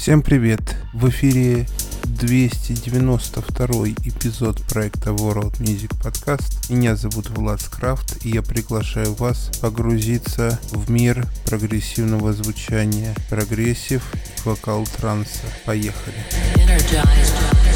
Всем привет! В эфире 292 эпизод проекта World Music Podcast. Меня зовут Влад Скрафт, и я приглашаю вас погрузиться в мир прогрессивного звучания, прогрессив и вокал транса. Поехали! Energized.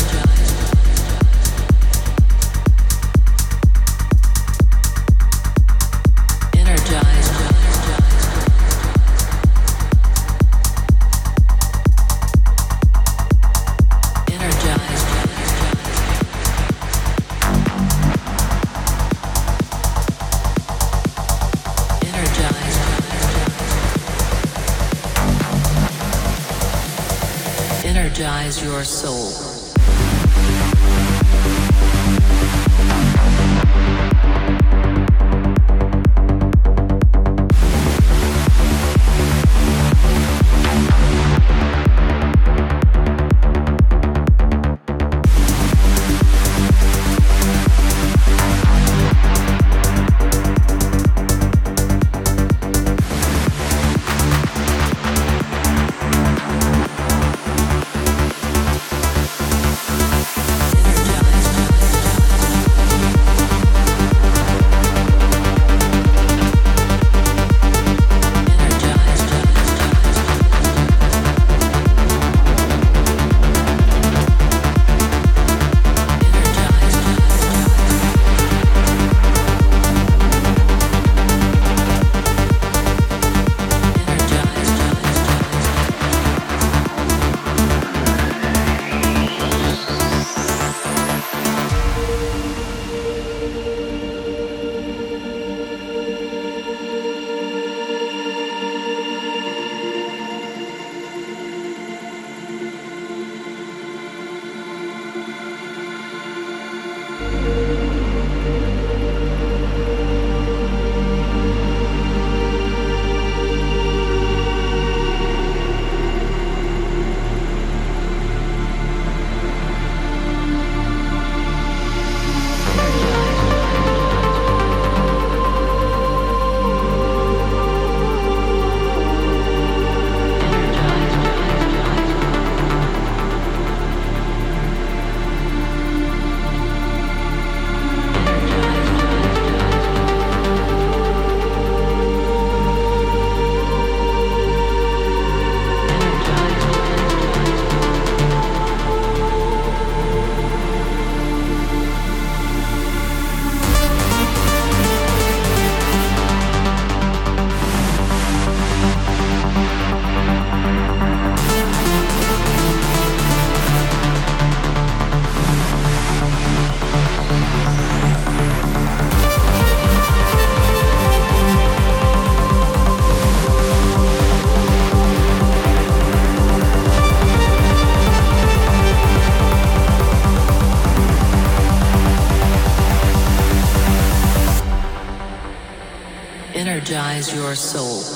Your soul.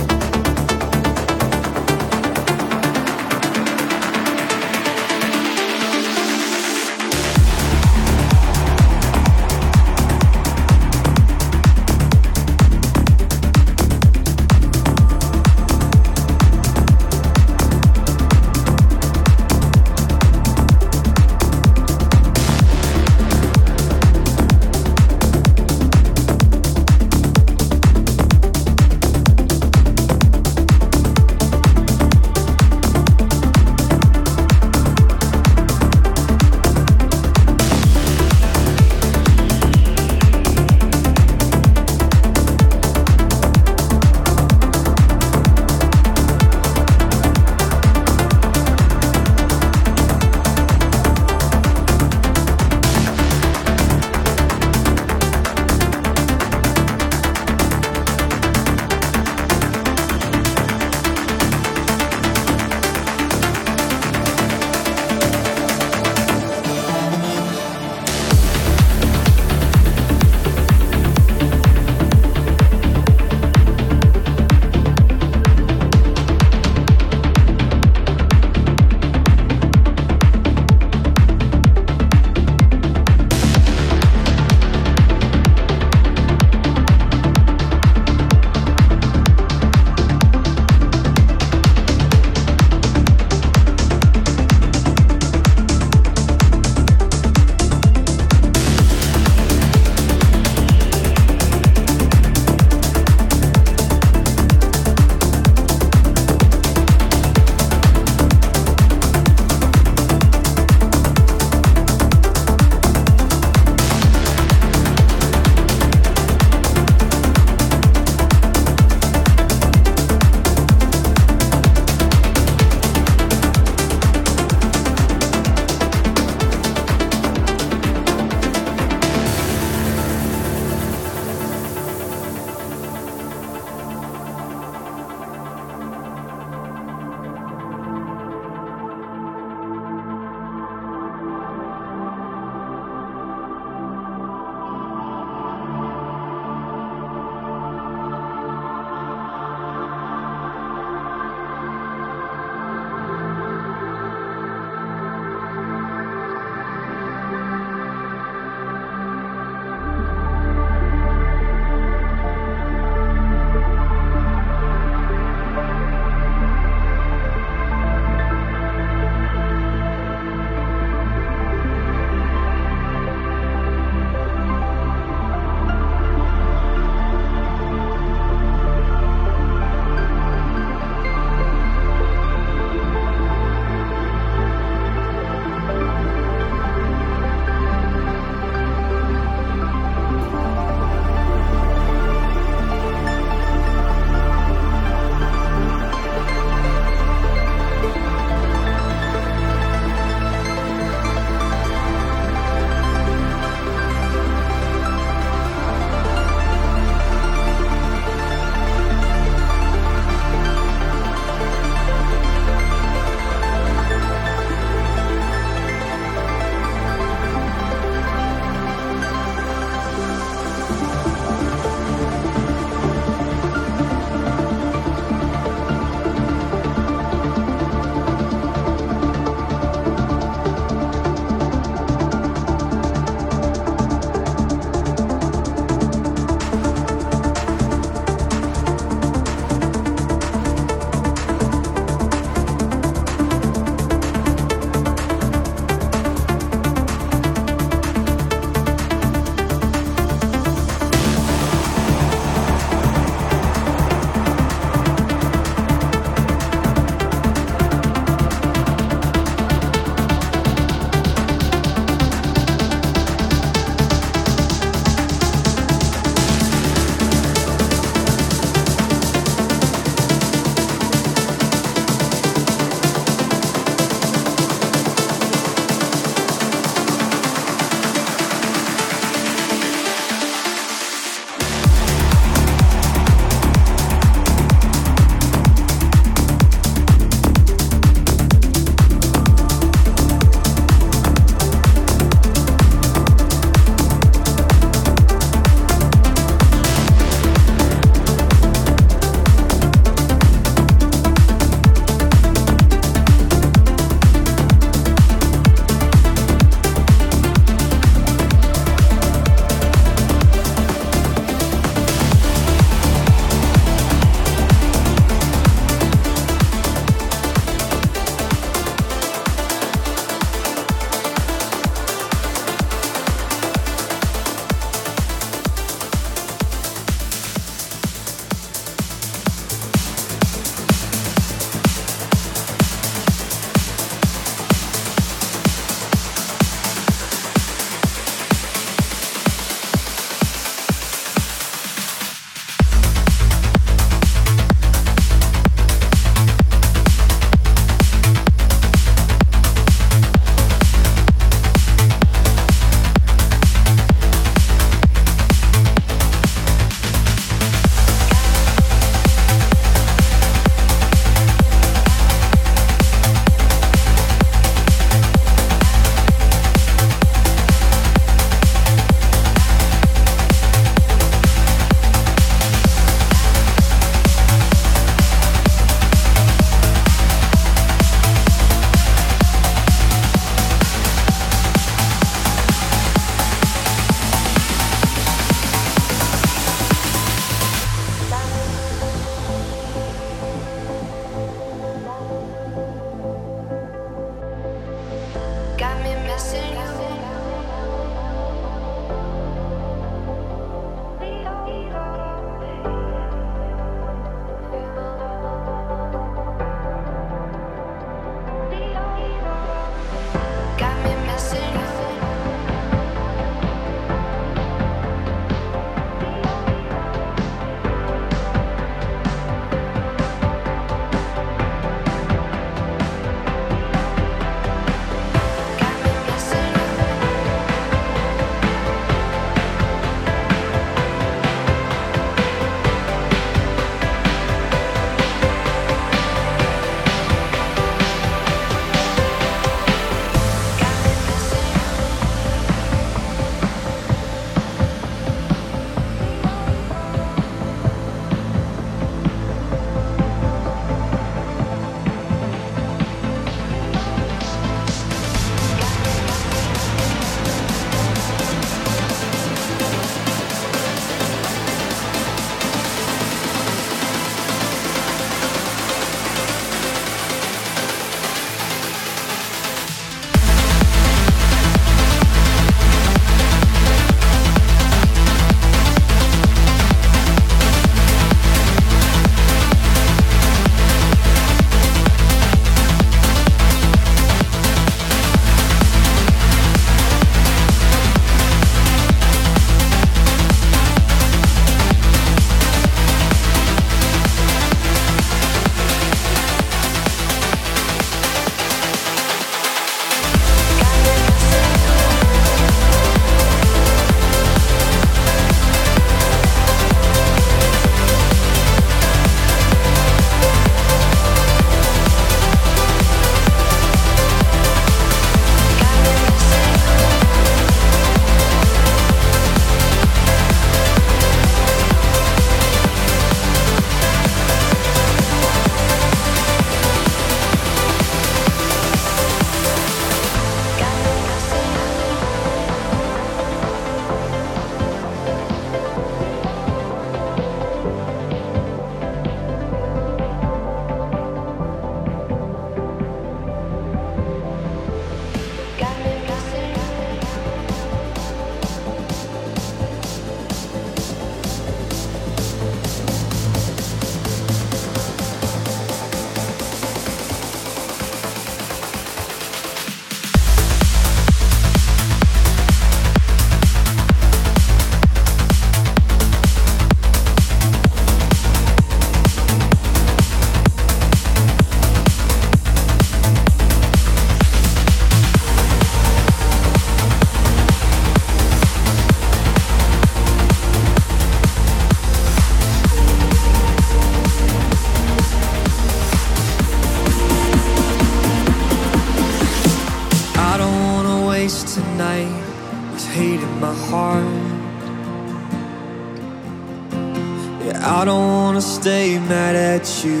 I don't wanna stay mad at you,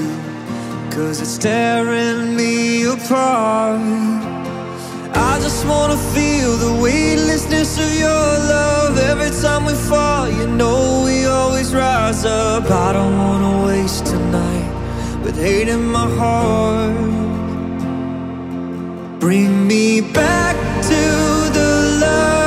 cause it's tearing me apart. I just wanna feel the weightlessness of your love. Every time we fall, you know we always rise up. I don't wanna waste tonight with hate in my heart. Bring me back to the love.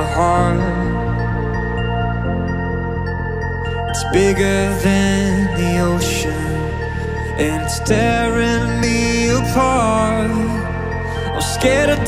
my heart. It's bigger than the ocean, and it's tearing me apart. I'm scared of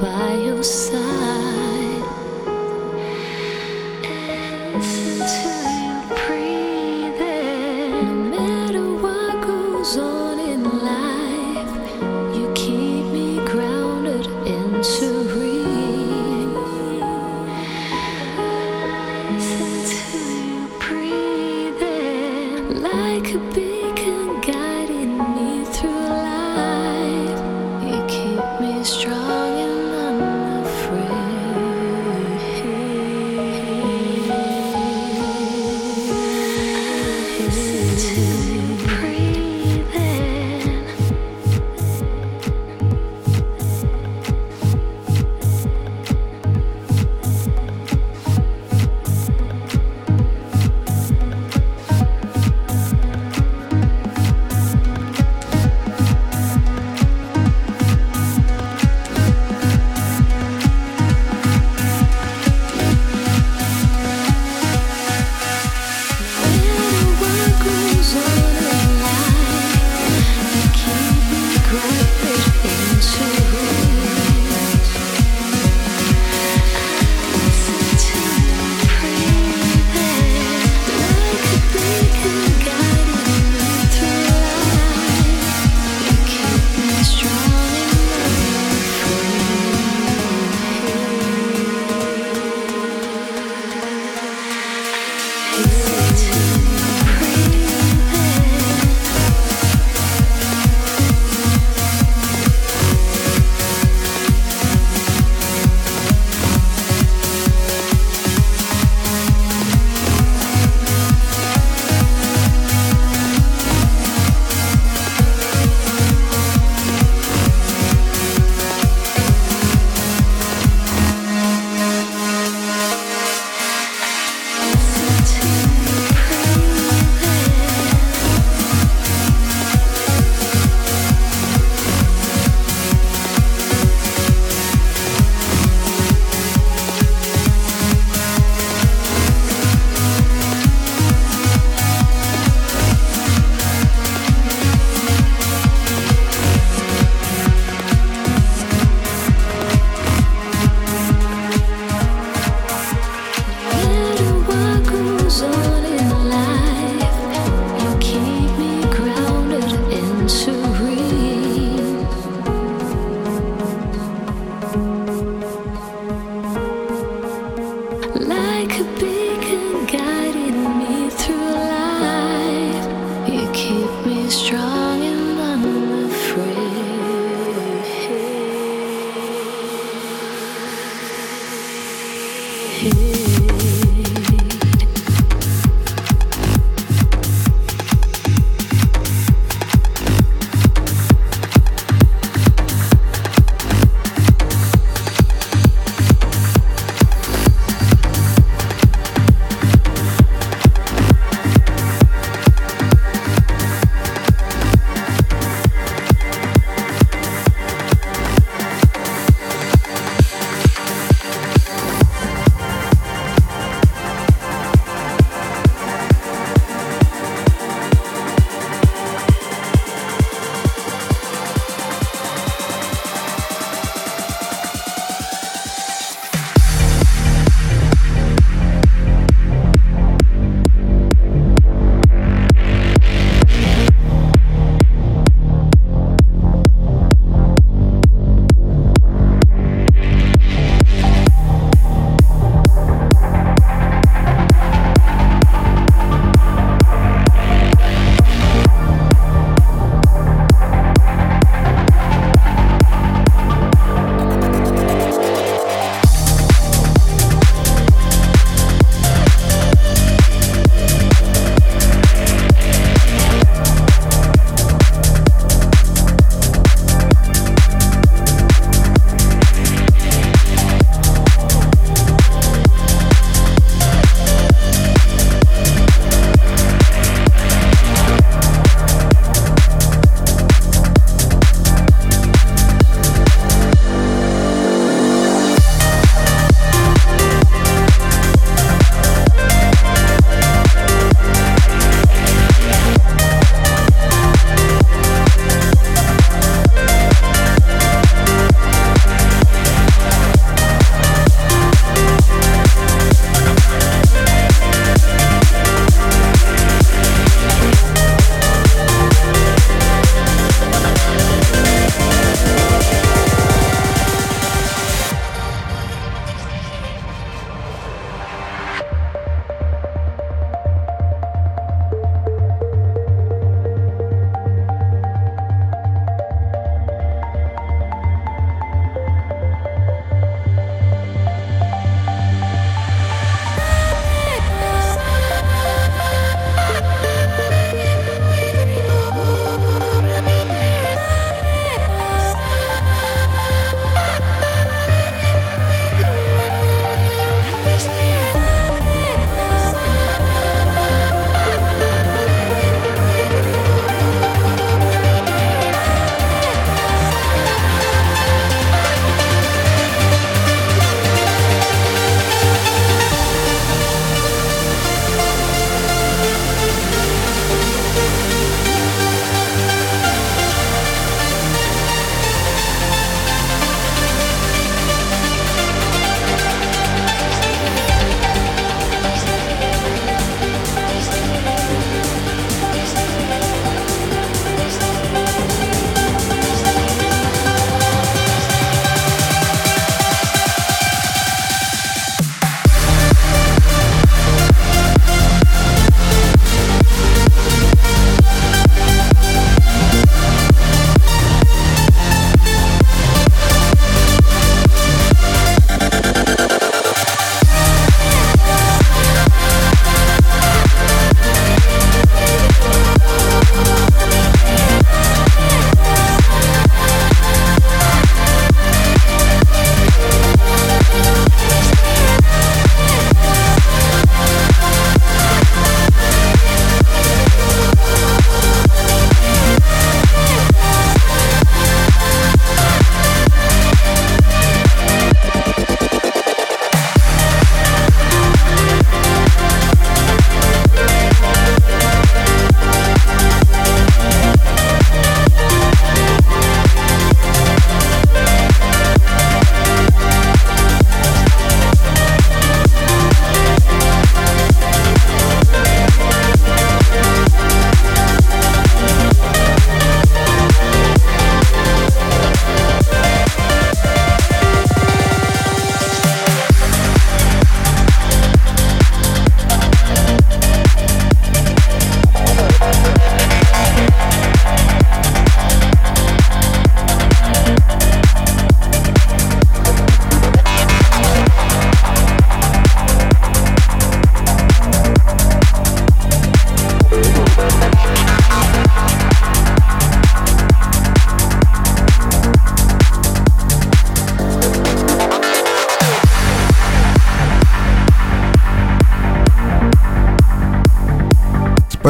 by your side.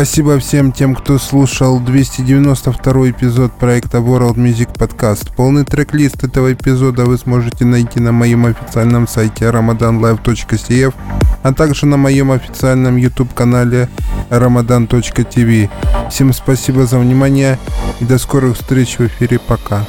Спасибо всем тем, кто слушал 292 эпизод проекта World Music Podcast. Полный трек-лист этого эпизода вы сможете найти на моем официальном сайте ramadanlive.cf, а также на моем официальном YouTube-канале ramadan.tv. Всем спасибо за внимание и до скорых встреч в эфире. Пока.